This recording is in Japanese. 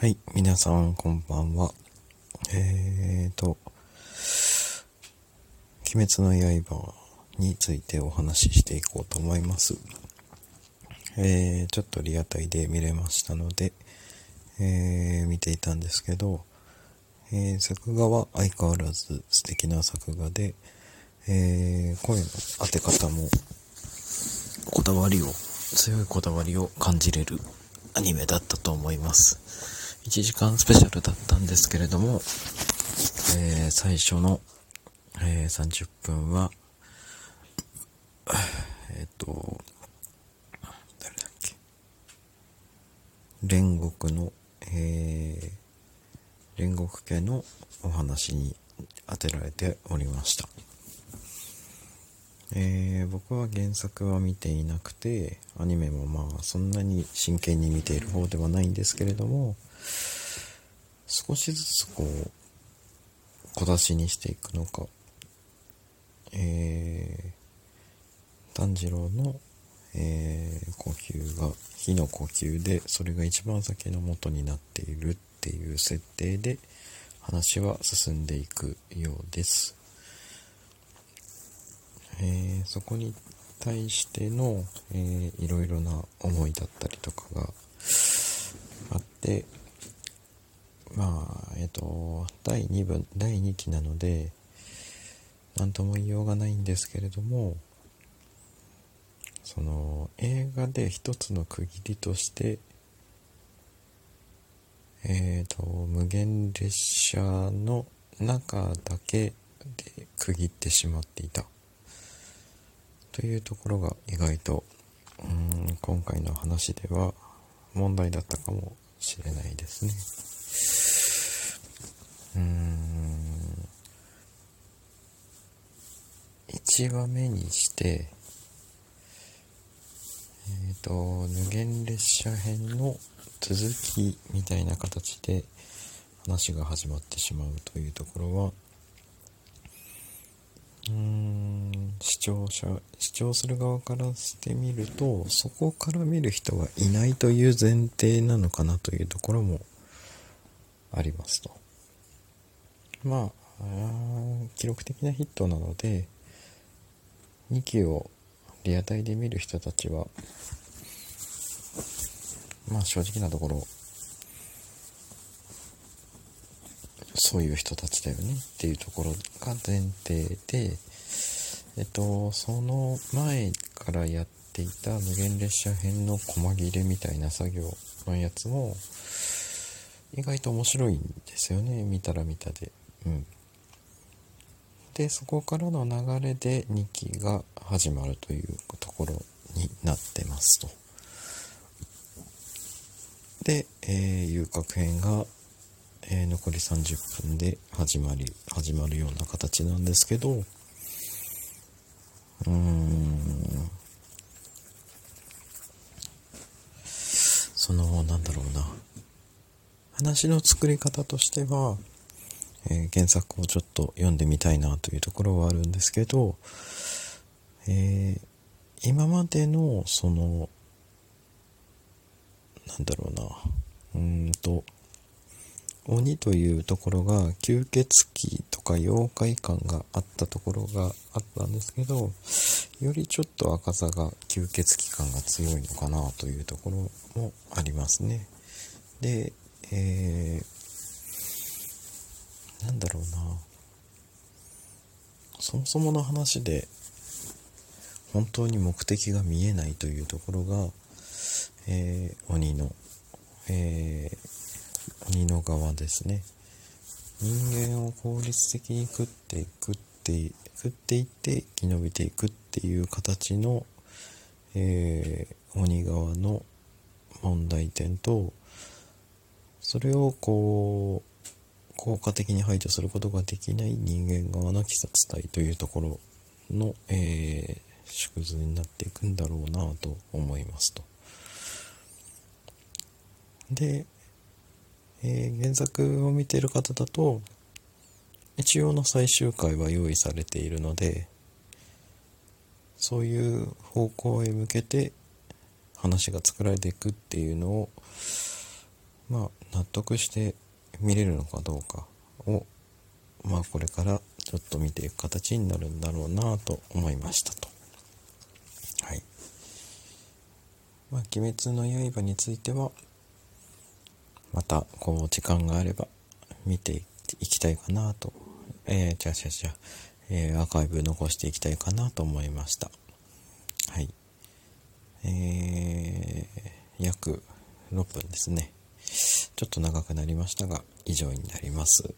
はい、皆さんこんばんは。えーと、鬼滅の刃についてお話ししていこうと思います。えー、ちょっとリアタイで見れましたので、えー、見ていたんですけど、えー、作画は相変わらず素敵な作画で、えー、声の当て方もこだわりを、強いこだわりを感じれるアニメだったと思います。1時間スペシャルだったんですけれども、えー、最初の、えー、30分は、えっ、ー、と、誰だっけ、煉獄の、えー、煉獄系のお話に当てられておりました。えー、僕は原作は見ていなくてアニメもまあそんなに真剣に見ている方ではないんですけれども少しずつこう小出しにしていくのか。えー、炭治郎の、えー、呼吸が火の呼吸でそれが一番先の元になっているっていう設定で話は進んでいくようです、えー、そこに対しての、えー、いろいろな思いだったりとかがあってまあ、えっ、と、第2部、第2期なので、何とも言いようがないんですけれども、その、映画で一つの区切りとして、えっ、と、無限列車の中だけで区切ってしまっていた。というところが意外と、うん、今回の話では問題だったかもしれないですね。うーん。1話目にしてえっ、ー、と無限列車編の続きみたいな形で話が始まってしまうというところはうーん視聴者視聴する側からしてみるとそこから見る人はいないという前提なのかなというところもありますと。まあ、記録的なヒットなので、2期をリアタイで見る人たちは、まあ正直なところ、そういう人たちだよねっていうところが前提で、えっと、その前からやっていた無限列車編の細切れみたいな作業のやつも、意外と面白いんですよね。見たら見たで。うん。で、そこからの流れで2期が始まるというところになってますと。で、えー、遊郭編が、えー、残り30分で始まり、始まるような形なんですけど、うーん、その、なんだろうな。話の作り方としては、えー、原作をちょっと読んでみたいなというところはあるんですけど、えー、今までのそのなんだろうなうーんと鬼というところが吸血鬼とか妖怪感があったところがあったんですけどよりちょっと赤さが吸血鬼感が強いのかなというところもありますね。でえー、なんだろうな。そもそもの話で本当に目的が見えないというところが、えー、鬼の、えー、鬼の側ですね。人間を効率的に食っていくって食っていって生き延びていくっていう形の、えー、鬼側の問題点とそれをこう、効果的に排除することができない人間側の鬼殺隊というところの、えー、縮図になっていくんだろうなと思いますと。で、えー、原作を見ている方だと、一応の最終回は用意されているので、そういう方向へ向けて話が作られていくっていうのを、まあ納得して見れるのかどうかをまあこれからちょっと見ていく形になるんだろうなと思いましたと。はい。まあ、鬼滅の刃については、また、こう、時間があれば、見ていきたいかなと、えー、じゃあじゃあじゃ、えー、アーカイブ残していきたいかなと思いました。はい。えー、約6分ですね。ちょっと長くなりましたが、以上になります。